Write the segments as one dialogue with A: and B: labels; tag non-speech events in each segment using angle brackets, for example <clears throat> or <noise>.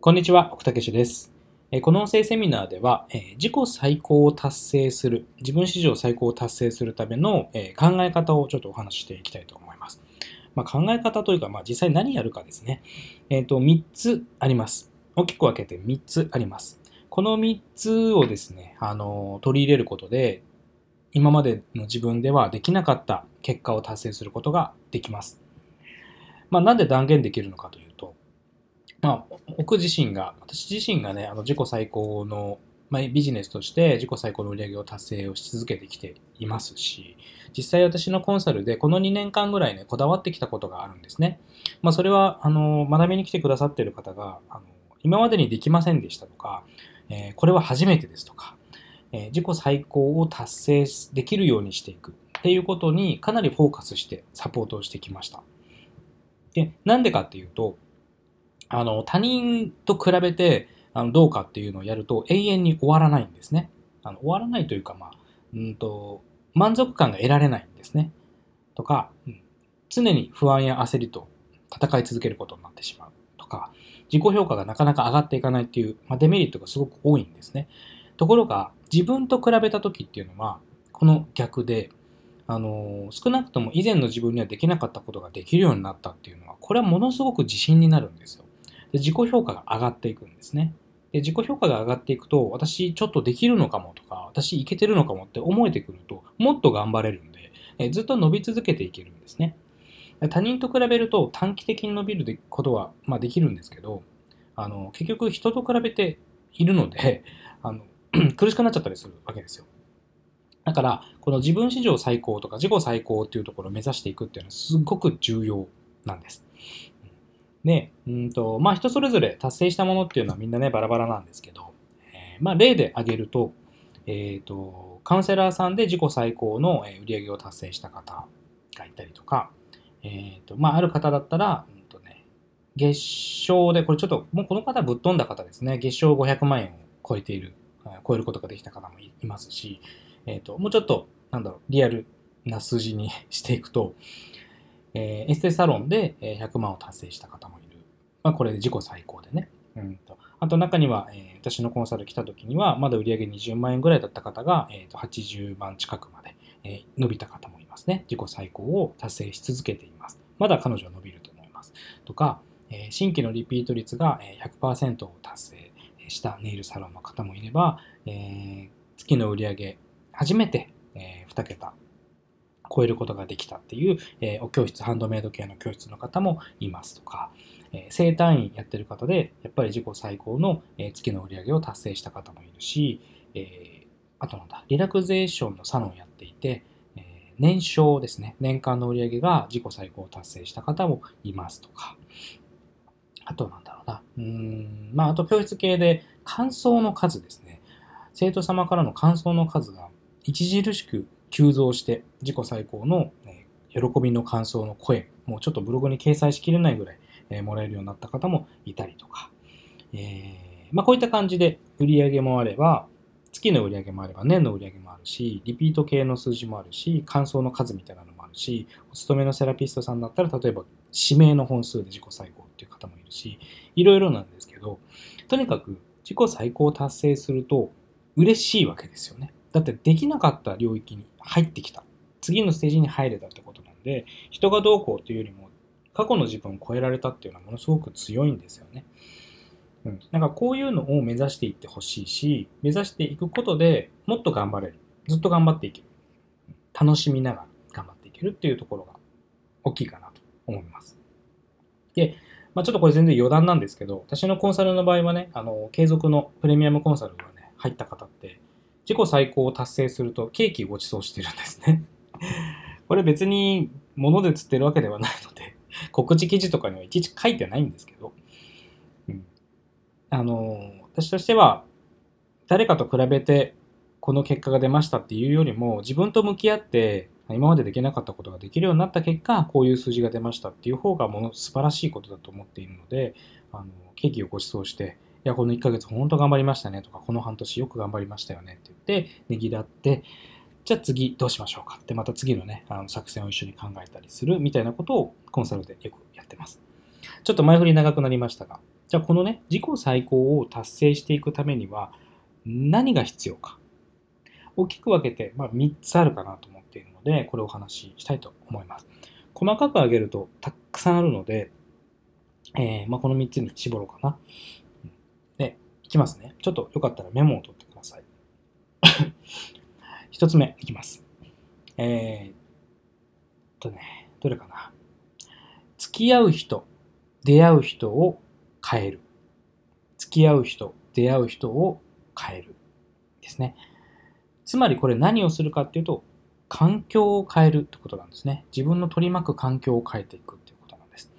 A: こんにちは、奥武です。この音声セミナーでは、自己最高を達成する、自分史上最高を達成するための考え方をちょっとお話ししていきたいと思います。まあ、考え方というか、まあ、実際何やるかですね。えっ、ー、と、3つあります。大きく分けて3つあります。この3つをですね、あの、取り入れることで、今までの自分ではできなかった結果を達成することができます。まあ、なんで断言できるのかというと、まあ、僕自身が、私自身がね、あの自己最高の、まあ、ビジネスとして自己最高の売り上げを達成をし続けてきていますし、実際私のコンサルでこの2年間ぐらいね、こだわってきたことがあるんですね。まあ、それは、あの、学びに来てくださっている方が、あの今までにできませんでしたとか、えー、これは初めてですとか、えー、自己最高を達成できるようにしていくっていうことにかなりフォーカスしてサポートをしてきました。で、なんでかっていうと、あの、他人と比べてあのどうかっていうのをやると永遠に終わらないんですね。あの終わらないというか、まあ、うんと、満足感が得られないんですね。とか、うん、常に不安や焦りと戦い続けることになってしまうとか、自己評価がなかなか上がっていかないっていう、まあ、デメリットがすごく多いんですね。ところが、自分と比べた時っていうのは、この逆で、あの少なくとも以前の自分にはできなかったことができるようになったっていうのは、これはものすごく自信になるんですよ。で自己評価が上がっていくんですね。で自己評価が上がっていくと、私ちょっとできるのかもとか、私いけてるのかもって思えてくると、もっと頑張れるんで、えずっと伸び続けていけるんですね。他人と比べると短期的に伸びることは、まあ、できるんですけど、あの結局人と比べているので、<laughs> あの <clears throat> 苦しくなっちゃったりするわけですよ。だから、この自分史上最高とか自己最高っていうところを目指していくっていうのはすごく重要なんです。で、うんと、まあ人それぞれ達成したものっていうのはみんなね、バラバラなんですけど、えー、まあ例で挙げると、えっ、ー、と、カウンセラーさんで自己最高の売り上げを達成した方がいたりとか、えっ、ー、と、まあある方だったら、うんとね、月賞で、これちょっと、もうこの方ぶっ飛んだ方ですね、月賞500万円を超えている、超えることができた方もいますし、えっ、と、もうちょっと、なんだろう、リアルな数字に <laughs> していくと、えー、エステサロンで100万を達成した方もいる。まあ、これで自己最高でね。うんとあと中には、えー、私のコンサル来た時には、まだ売上20万円ぐらいだった方が、えー、と80万近くまで、えー、伸びた方もいますね。自己最高を達成し続けています。まだ彼女は伸びると思います。とか、えー、新規のリピート率が100%を達成したネイルサロンの方もいれば、えー、月の売上初めて、えー、2桁超えることができたっていう、えー、お教室、ハンドメイド系の教室の方もいますとか、えー、生単位やってる方で、やっぱり自己最高の、え、月の売り上げを達成した方もいるし、え、あとなんだ、リラクゼーションのサロンやっていて、え、年商ですね、年間の売り上げが自己最高を達成した方もいますとか、あとなんだろうな、うーん、まあ、あと教室系で感想の数ですね。生徒様からの感想の数が著しく急増して自己最高の、喜びの感想の声もうちょっとブログに掲載しきれないぐらい、えもらえるようになった方もいたりとか、えー、まあ、こういった感じで売り上げもあれば月の売り上げもあれば年の売り上げもあるしリピート系の数字もあるし感想の数みたいなのもあるしお勤めのセラピストさんだったら例えば指名の本数で自己最高っていう方もいるしいろいろなんですけどとにかく自己最高を達成すると嬉しいわけですよね。だってできなかった領域に入ってきた。次のステージに入れたってことなんで、人がどうこうというよりも、過去の自分を超えられたっていうのはものすごく強いんですよね。うん。なんかこういうのを目指していってほしいし、目指していくことでもっと頑張れる。ずっと頑張っていける。楽しみながら頑張っていけるっていうところが大きいかなと思います。で、まあ、ちょっとこれ全然余談なんですけど、私のコンサルの場合はね、あの、継続のプレミアムコンサルがね、入った方って、自己最高を達成するとケーキご馳走してるんですね。<laughs> これ別に物で釣ってるわけではないので、<laughs> 告知記事とかにはいちいち書いてないんですけど、うん、あの、私としては、誰かと比べてこの結果が出ましたっていうよりも、自分と向き合って、今までできなかったことができるようになった結果、こういう数字が出ましたっていう方がもの素晴らしいことだと思っているので、あのケーキをご馳走して、いや、この1ヶ月本当頑張りましたねとか、この半年よく頑張りましたよねって言って、ねぎらって、じゃあ次どうしましょうかって、また次のね、あの作戦を一緒に考えたりするみたいなことをコンサルでよくやってます。ちょっと前振り長くなりましたが、じゃあこのね、自己最高を達成していくためには何が必要か。大きく分けて、まあ、3つあるかなと思っているので、これをお話ししたいと思います。細かく挙げるとたくさんあるので、えー、まあ、この3つに絞ろうかな。で、いきますね。ちょっとよかったらメモを取ってください。1つ目いきます。えー、っとね、どれかな。付き合う人、出会う人を変える。付き合う人、出会う人を変える。ですね。つまりこれ何をするかっていうと、環境を変えるってことなんですね。自分の取り巻く環境を変えていくっていうことなんです。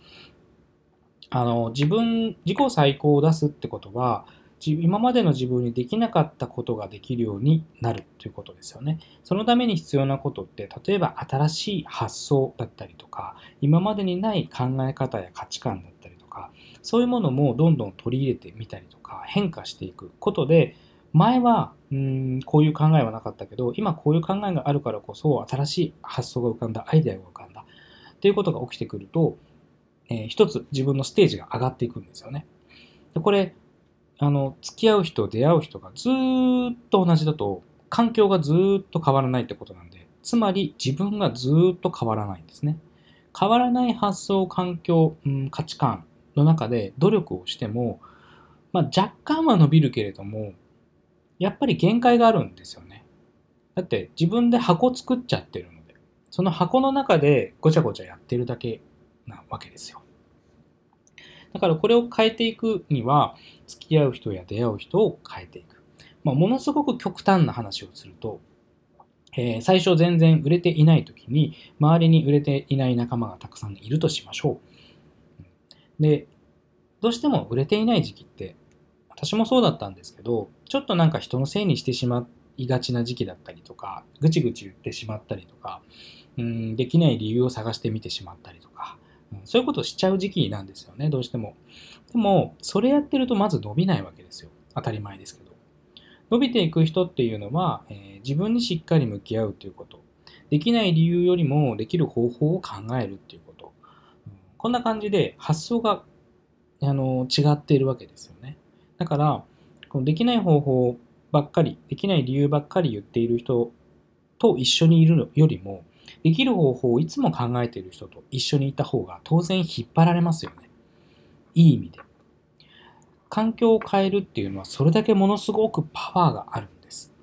A: あの、自分、自己最高を出すってことは、今までの自分にできなかったことができるようになるということですよね。そのために必要なことって、例えば新しい発想だったりとか、今までにない考え方や価値観だったりとか、そういうものもどんどん取り入れてみたりとか、変化していくことで、前はうんこういう考えはなかったけど、今こういう考えがあるからこそ、新しい発想が浮かんだ、アイデアが浮かんだ、っていうことが起きてくると、えー、一つ自分のステージが上がっていくんですよね。これ、あの、付き合う人、出会う人がずっと同じだと、環境がずっと変わらないってことなんで、つまり自分がずっと変わらないんですね。変わらない発想、環境、うん、価値観の中で努力をしても、まあ、若干は伸びるけれども、やっぱり限界があるんですよね。だって自分で箱作っちゃってるので、その箱の中でごちゃごちゃやってるだけなわけですよ。だからこれを変えていくには、付き合う人や出会う人を変えていく。まあ、ものすごく極端な話をすると、えー、最初全然売れていない時に、周りに売れていない仲間がたくさんいるとしましょう。で、どうしても売れていない時期って、私もそうだったんですけど、ちょっとなんか人のせいにしてしまいがちな時期だったりとか、ぐちぐち言ってしまったりとか、うん、できない理由を探してみてしまったりとか、そういうことをしちゃう時期なんですよね、どうしても。でも、それやってるとまず伸びないわけですよ。当たり前ですけど。伸びていく人っていうのは、えー、自分にしっかり向き合うということ。できない理由よりもできる方法を考えるっていうこと。こんな感じで発想があの違っているわけですよね。だから、このできない方法ばっかり、できない理由ばっかり言っている人と一緒にいるよりも、できる方法をいつも考えている人と一緒にいた方が当然引っ張られますよね。いい意味で。環境を変えるっていうのはそれだけものすごくパワーがあるんです。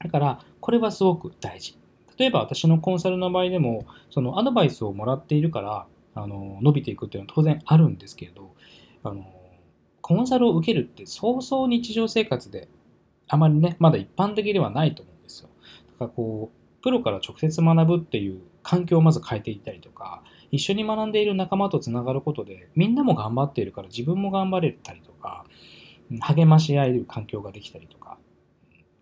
A: だから、これはすごく大事。例えば私のコンサルの場合でも、そのアドバイスをもらっているから、あの伸びていくっていうのは当然あるんですけれど、あのコンサルを受けるってそうそう日常生活であまりね、まだ一般的ではないと思うんですよ。だからこう、プロから直接学ぶっていう環境をまず変えていったりとか、一緒に学んでいる仲間とつながることで、みんなも頑張っているから自分も頑張れたりとか、励まし合える環境ができたりとか、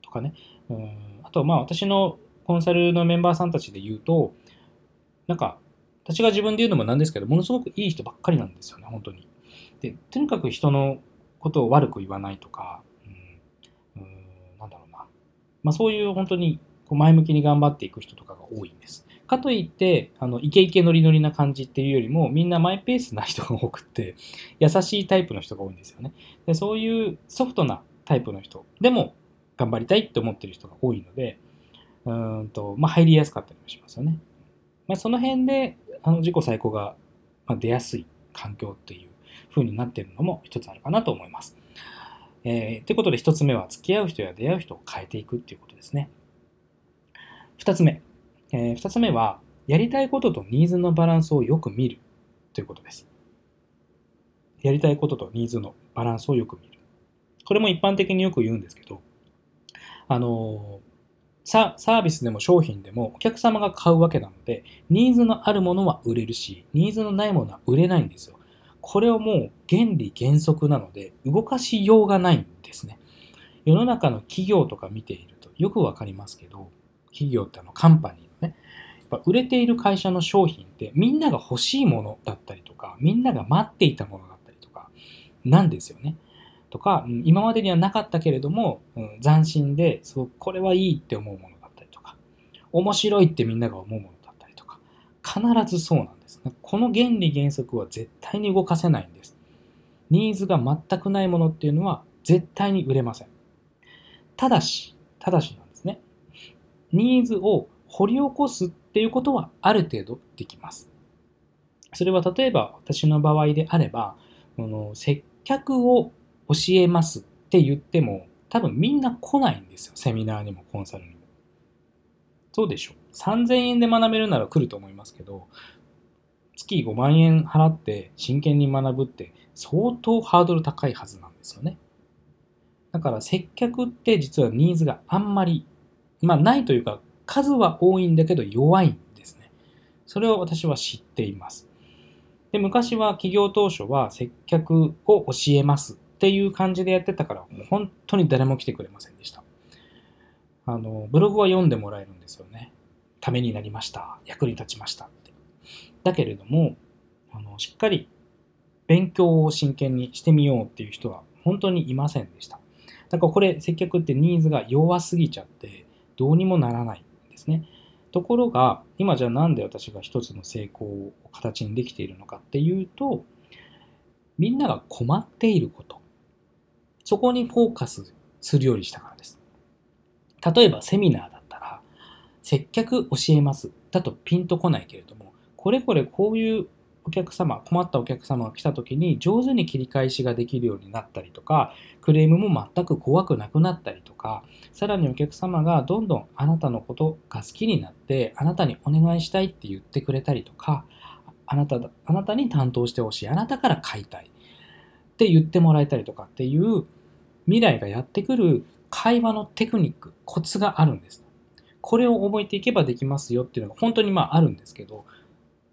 A: とかね。うんあと、まあ私のコンサルのメンバーさんたちで言うと、なんか、私が自分で言うのもなんですけど、ものすごくいい人ばっかりなんですよね、本当に。で、とにかく人のことを悪く言わないとか、うん、うんなんだろうな。まあそういう本当にこう前向きに頑張っていく人とかが多いんです。かといって、あの、イケイケノリノリな感じっていうよりも、みんなマイペースな人が多くって、優しいタイプの人が多いんですよね。でそういうソフトなタイプの人でも頑張りたいって思ってる人が多いので、うんと、まあ、入りやすかったりもしますよね。まあ、その辺で、あの、自己最高が出やすい環境っていう風になってるのも一つあるかなと思います。えー、ということで一つ目は付き合う人や出会う人を変えていくっていうことですね。二つ目。えー、二つ目は、やりたいこととニーズのバランスをよく見るということです。やりたいこととニーズのバランスをよく見る。これも一般的によく言うんですけど、あのサービスでも商品でもお客様が買うわけなので、ニーズのあるものは売れるし、ニーズのないものは売れないんですよ。これをもう原理原則なので、動かしようがないんですね。世の中の企業とか見ているとよくわかりますけど、企業ってあのカンパニーのね、やっぱ売れている会社の商品ってみんなが欲しいものだったりとか、みんなが待っていたものだったりとか、なんですよね。とか、今までにはなかったけれども、うん、斬新で、そうこれはいいって思うものだったりとか、面白いってみんなが思うものだったりとか、必ずそうなんですね。この原理原則は絶対に動かせないんです。ニーズが全くないものっていうのは絶対に売れません。ただし、ただしな。ニーズを掘り起こすっていうことはある程度できます。それは例えば私の場合であれば、この接客を教えますって言っても多分みんな来ないんですよ。セミナーにもコンサルにも。そうでしょう。3000円で学べるなら来ると思いますけど、月5万円払って真剣に学ぶって相当ハードル高いはずなんですよね。だから接客って実はニーズがあんまり、まあないというか数は多いんだけど弱いんですね。それを私は知っています。で昔は企業当初は接客を教えますっていう感じでやってたから本当に誰も来てくれませんでした。あのブログは読んでもらえるんですよね。ためになりました。役に立ちましたって。だけれどもあのしっかり勉強を真剣にしてみようっていう人は本当にいませんでした。だからこれ接客ってニーズが弱すぎちゃってどうにもならないんですね。ところが今じゃあなんで私が一つの成功を形にできているのかっていうとみんなが困っていることそこにフォーカスするようにしたからです。例えばセミナーだったら接客教えますだとピンとこないけれどもこれこれこういうお客様、困ったお客様が来た時に上手に切り返しができるようになったりとか、クレームも全く怖くなくなったりとか、さらにお客様がどんどんあなたのことが好きになって、あなたにお願いしたいって言ってくれたりとか、あなたあなたに担当してほしい、あなたから買いたいって言ってもらえたりとかっていう未来がやってくる会話のテクニック、コツがあるんです。これを覚えていけばできますよっていうのが本当にまああるんですけど、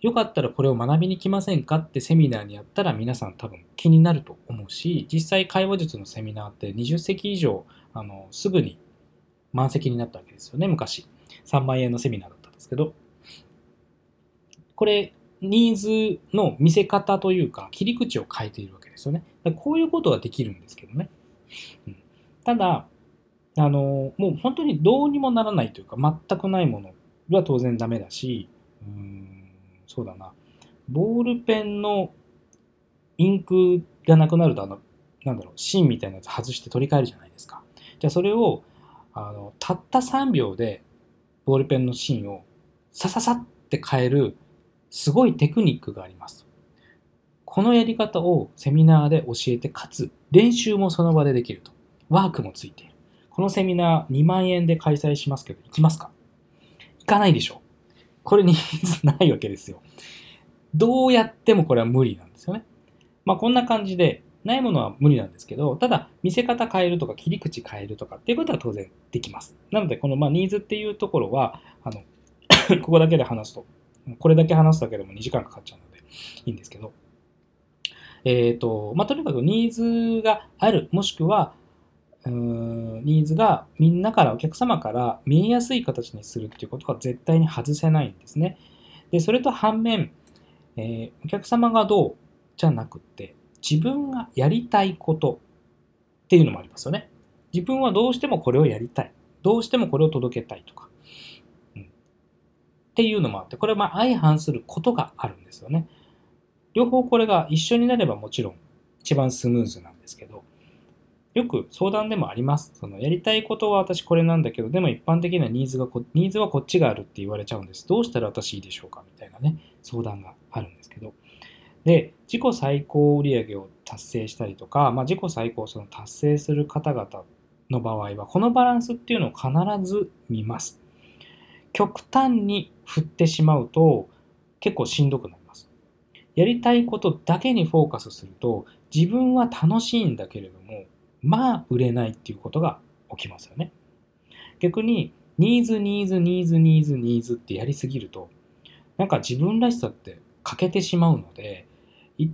A: よかったらこれを学びに来ませんかってセミナーにやったら皆さん多分気になると思うし、実際会話術のセミナーって20席以上、あの、すぐに満席になったわけですよね、昔。3万円のセミナーだったんですけど。これ、ニーズの見せ方というか、切り口を変えているわけですよね。こういうことはできるんですけどね。うん、ただ、あの、もう本当にどうにもならないというか、全くないものは当然ダメだし、うんそうだな、ボールペンのインクがなくなると、あの、なんだろう、芯みたいなやつ外して取り替えるじゃないですか。じゃあそれを、あの、たった3秒でボールペンの芯をさささって変えるすごいテクニックがあります。このやり方をセミナーで教えて、かつ練習もその場でできると。ワークもついている。このセミナー2万円で開催しますけど、行きますか？行かないでしょこれニーズないわけですよ。どうやってもこれは無理なんですよね。まあこんな感じで、ないものは無理なんですけど、ただ見せ方変えるとか切り口変えるとかっていうことは当然できます。なのでこのまニーズっていうところは、あの <coughs> ここだけで話すと、これだけ話すだけでも2時間かかっちゃうのでいいんですけど、えっ、ー、と、まあとにかくニーズがある、もしくはーニーズがみんなからお客様から見えやすい形にするっていうことが絶対に外せないんですね。で、それと反面、えー、お客様がどうじゃなくて自分がやりたいことっていうのもありますよね。自分はどうしてもこれをやりたい。どうしてもこれを届けたいとか。うん、っていうのもあって、これはま相反することがあるんですよね。両方これが一緒になればもちろん一番スムーズなんですけど、よく相談でもあります。そのやりたいことは私これなんだけど、でも一般的なニーズがこ、ニーズはこっちがあるって言われちゃうんです。どうしたら私いいでしょうかみたいなね、相談があるんですけど。で、自己最高売上を達成したりとか、まあ、自己最高その達成する方々の場合は、このバランスっていうのを必ず見ます。極端に振ってしまうと結構しんどくなります。やりたいことだけにフォーカスすると自分は楽しいんだけれどもまあ売れないっていうことが起きますよね。逆に、ニーズ、ニーズ、ニーズ、ニーズ、ニーズってやりすぎると、なんか自分らしさって欠けてしまうので、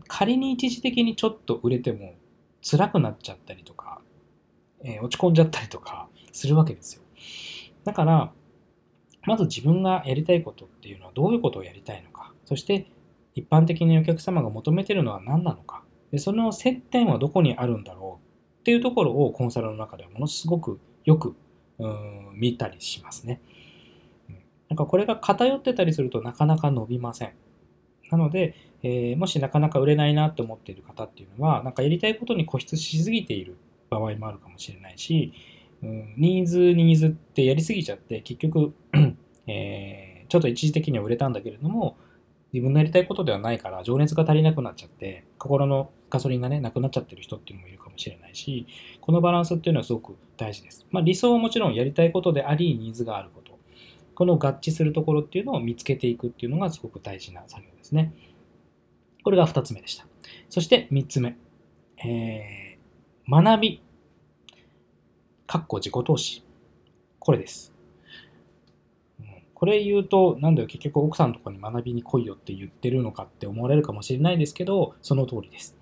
A: 仮に一時的にちょっと売れても辛くなっちゃったりとか、えー、落ち込んじゃったりとかするわけですよ。だから、まず自分がやりたいことっていうのはどういうことをやりたいのか、そして一般的にお客様が求めてるのは何なのか、でその接点はどこにあるんだろうっていうところをコンサルの中ではものすごくよく見たりしますね。なんかこれが偏ってたりするとなかなか伸びません。なので、えー、もしなかなか売れないなと思っている方っていうのは、なんかやりたいことに固執しすぎている場合もあるかもしれないし、うん、ニーズ、ニーズってやりすぎちゃって、結局、<clears throat> えー、ちょっと一時的には売れたんだけれども、自分のやりたいことではないから情熱が足りなくなっちゃって、心のガソリンがね、なくなっちゃってる人っていうのもいるかもしれないし、このバランスっていうのはすごく大事です。まあ理想はもちろんやりたいことであり、ニーズがあること。この合致するところっていうのを見つけていくっていうのがすごく大事な作業ですね。これが2つ目でした。そして3つ目。えー、学び。かっこ自己投資。これです。これ言うと、なんだよ、結局奥さんとかに学びに来いよって言ってるのかって思われるかもしれないですけど、その通りです。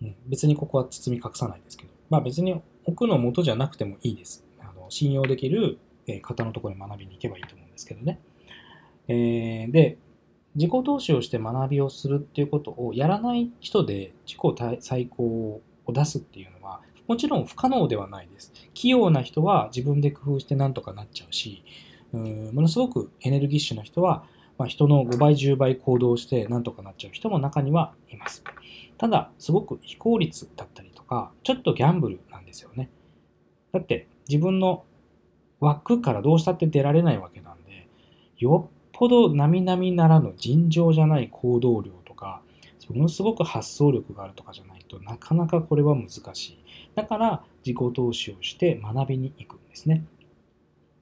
A: うん、別にここは包み隠さないですけど、まあ別に奥の元じゃなくてもいいです。あの信用できる方のところに学びに行けばいいと思うんですけどね。えー、で、自己投資をして学びをするっていうことをやらない人で自己最高を出すっていうのはもちろん不可能ではないです。器用な人は自分で工夫してなんとかなっちゃうし、ものすごくエネルギッシュな人は、まあ、人の5倍、10倍行動してなんとかなっちゃう人も中にはいます。ただ、すごく非効率だったりとか、ちょっとギャンブルなんですよね。だって自分の枠からどうしたって出られないわけなんで、よっぽど並々ならぬ尋常じゃない行動量とか、ものすごく発想力があるとかじゃないとなかなかこれは難しい。だから自己投資をして学びに行くんですね。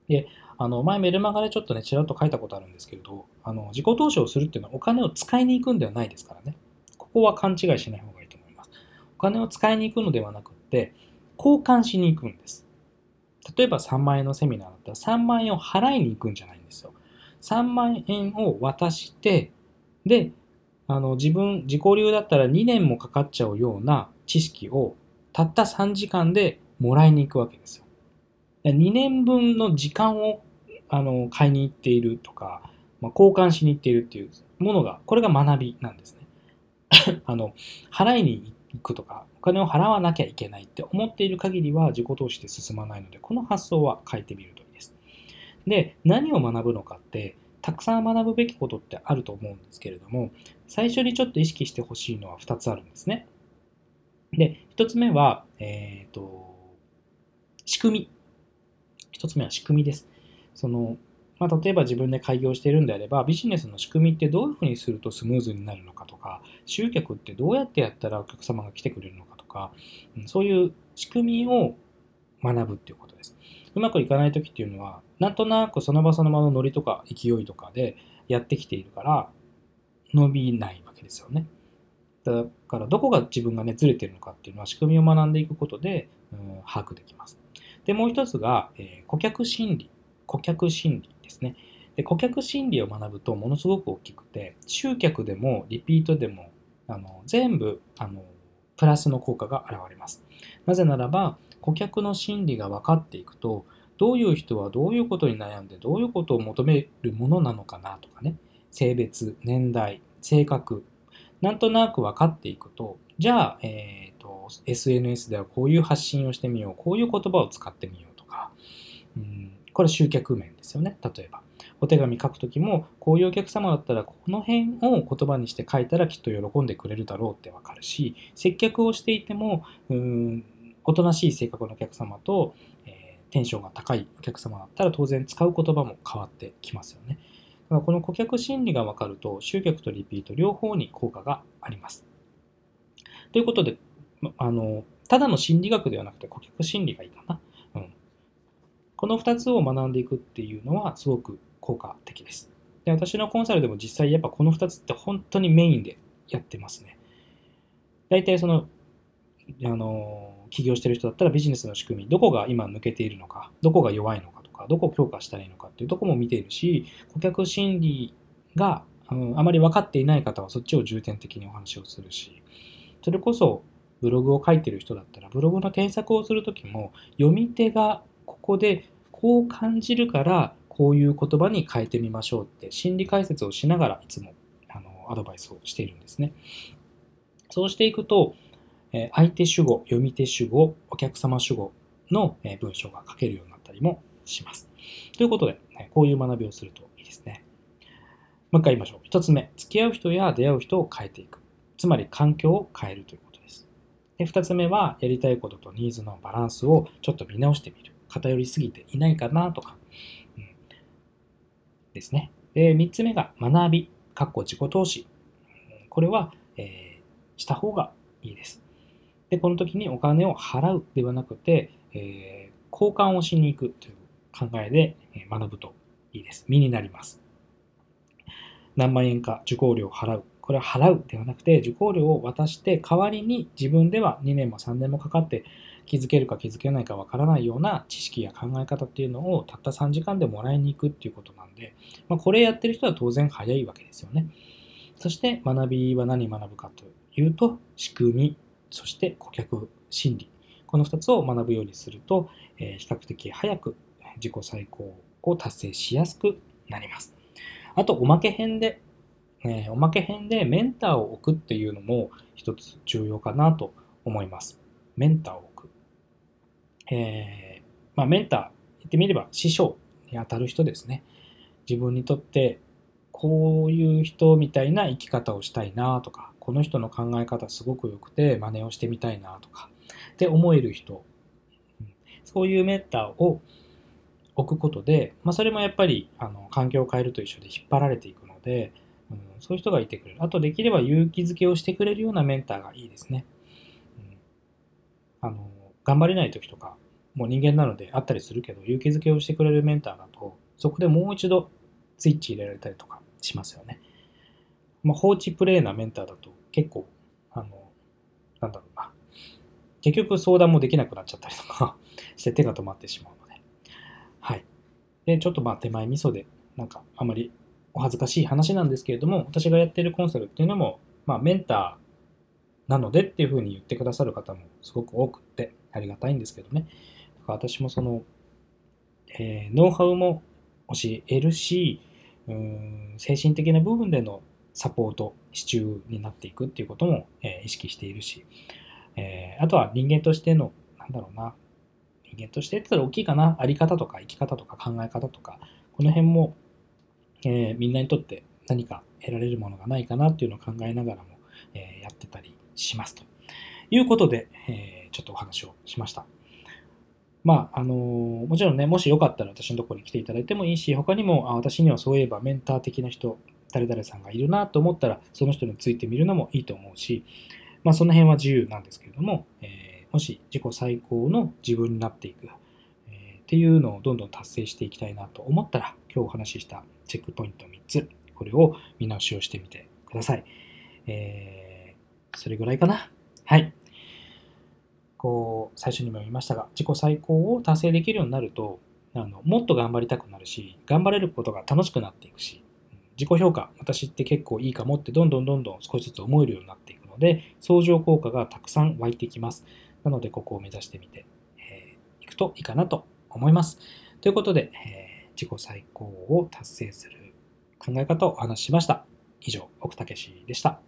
A: で、あの前メルマガでちょっとね、ちらっと書いたことあるんですけれど、あの自己投資をするっていうのはお金を使いに行くんではないですからね。ここは勘違いしない方がいいと思います。お金を使いに行くのではなくって、交換しに行くんです。例えば3万円のセミナーだったら3万円を払いに行くんじゃないんですよ。3万円を渡して、で、あの自分、自己流だったら2年もかかっちゃうような知識をたった3時間でもらいに行くわけですよ。2年分の時間をあの買いに行っているとか、まあ、交換しに行っているっていうものが、これが学びなんですね。<laughs> あの、払いに行くとか、お金を払わなきゃいけないって思っている限りは自己投資で進まないので、この発想は変えてみるといいで、何を学ぶのかって、たくさん学ぶべきことってあると思うんですけれども、最初にちょっと意識してほしいのは2つあるんですね。で、1つ目は、えっ、ー、と、仕組み。1つ目は仕組みです。その、まあ、例えば自分で開業してるんであれば、ビジネスの仕組みってどういうふうにするとスムーズになるのかとか、集客ってどうやってやったらお客様が来てくれるのかとか、そういう仕組みを学ぶっていうことです。うまくいかない時っていうのは、なんとなくその場その場のノリとか勢いとかでやってきているから、伸びないわけですよね。だからどこが自分がねずれてるのかっていうのは仕組みを学んでいくことで、うん、把握できます。で、もう一つが、えー、顧客心理。顧客心理ですね。で顧客心理を学ぶとものすごく大きくて、集客でもリピートでもあの全部あのプラスの効果が現れます。なぜならば、顧客の心理が分かっていくと、どういう人はどういうことに悩んでどういうことを求めるものなのかなとかね性別年代性格なんとなく分かっていくとじゃあ、えーと、SNS ではこういう発信をしてみようこういう言葉を使ってみようとか、うん、これ集客面ですよね例えばお手紙書くときもこういうお客様だったらこの辺を言葉にして書いたらきっと喜んでくれるだろうってわかるし接客をしていてもうんおとなしい性格のお客様とえテンションが高いお客様だったら当然使う言葉も変わってきますよね。だからこの顧客心理が分かると集客とリピート両方に効果があります。ということで、あのただの心理学ではなくて顧客心理がいいかな。この2つを学んでいくっていうのはすごく効果的です。で私のコンサルでも実際やっぱこの2つって本当にメインでやってますね。大体その、あの起業してる人だったらビジネスの仕組み、どこが今抜けているのか、どこが弱いのかとか、どこを強化したらいいのかっていうとこも見ているし、顧客心理が、うん、あまり分かっていない方はそっちを重点的にお話をするし、それこそブログを書いてる人だったら、ブログの検索をするときも、読み手がここでこう感じるから、こういう言葉に変えてみましょうって心理解説をしながらいつもあのアドバイスをしているんですね。そうしていくと、え相手主語、読み手主語、お客様主語のえ文章が書けるようになったりもします。ということで、ねこういう学びをするといいですね。もう一回言いましょう。一つ目、付き合う人や出会う人を変えていく。つまり環境を変えるということです。で二つ目は、やりたいこととニーズのバランスをちょっと見直してみる。偏りすぎていないかなとか、うん、ですね。で、三つ目が学び、かっこ自己投資。これは、えー、した方がいいです。で、この時にお金を払うではなくて、えー、交換をしに行くという考えで学ぶといいです。身になります。何万円か受講料を払う。これは払うではなくて、受講料を渡して代わりに自分では2年も3年もかかって気づけるか気づけないかわからないような知識や考え方っていうのをたった3時間でもらいに行くっていうことなんで、まあ、これやってる人は当然早いわけですよね。そして学びは何学ぶかというと、仕組み、そして顧客心理。この2つを学ぶようにすると、え、比較的早く自己最高を達成しやすくなります。あと、おまけ編で、え、おまけ編でメンターを置くっていうのも一つ重要かなと思います。メンターを。えー、まあ、メンター、言ってみれば師匠にあたる人ですね。自分にとってこういう人みたいな生き方をしたいなとか、この人の考え方すごく良くて真似をしてみたいなとか、って思える人、そういうメンターを置くことで、まあ、それもやっぱりあの環境を変えると一緒で引っ張られていくので、うん、そういう人がいてくれる。あとできれば勇気づけをしてくれるようなメンターがいいですね。うん、あの頑張れない時とか、もう人間なのであったりするけど、勇気づけをしてくれるメンターだと、そこでもう一度スイッチ入れられたりとかしますよね。まあ、放置プレイなメンターだと結構、あの、なんだろうな。結局相談もできなくなっちゃったりとか <laughs> して手が止まってしまうのではい。で、ちょっとまあ手前味噌で、なんかあまりお恥ずかしい話なんですけれども、私がやってるコンサルっていうのも、まあメンターなのでっていうふうに言ってくださる方もすごく多くってありがたいんですけどね。だから私もその、えー、ノウハウも教えるし、うん精神的な部分でのサポート、支柱になっていくっていうことも、えー、意識しているし、えー、あとは人間としての、なんだろうな、人間としてって言ったら大きいかな。あり方とか生き方とか考え方とか、この辺も、え、みんなにとって何か得られるものがないかなっていうのを考えながらも、え、やってたりしますということで、えー、ちょっとお話をしました。まあ、あのもちろんね、もしよかったら私のところに来ていただいてもいいし、他にも、あ私にはそういえばメンター的な人、誰々さんがいるなと思ったら、その人についてみるのもいいと思うし、まあ、その辺は自由なんですけれども、えもし自己最高の自分になっていく、えー、っていうのをどんどん達成していきたいなと思ったら、今日お話ししたチェックポイント3つ、これを見直しをしてみてください。えー、それぐらいかな。はい。こう、最初にも言いましたが、自己最高を達成できるようになると、あのもっと頑張りたくなるし、頑張れることが楽しくなっていくし、自己評価、私って結構いいかもってどんどんどんどん少しずつ思えるようになっていくので、相乗効果がたくさん湧いてきます。なので、ここを目指してみて、えー、くといいかなと思います。ということで、えー、自己最高を達成する考え方をお話ししました。以上、奥武でした。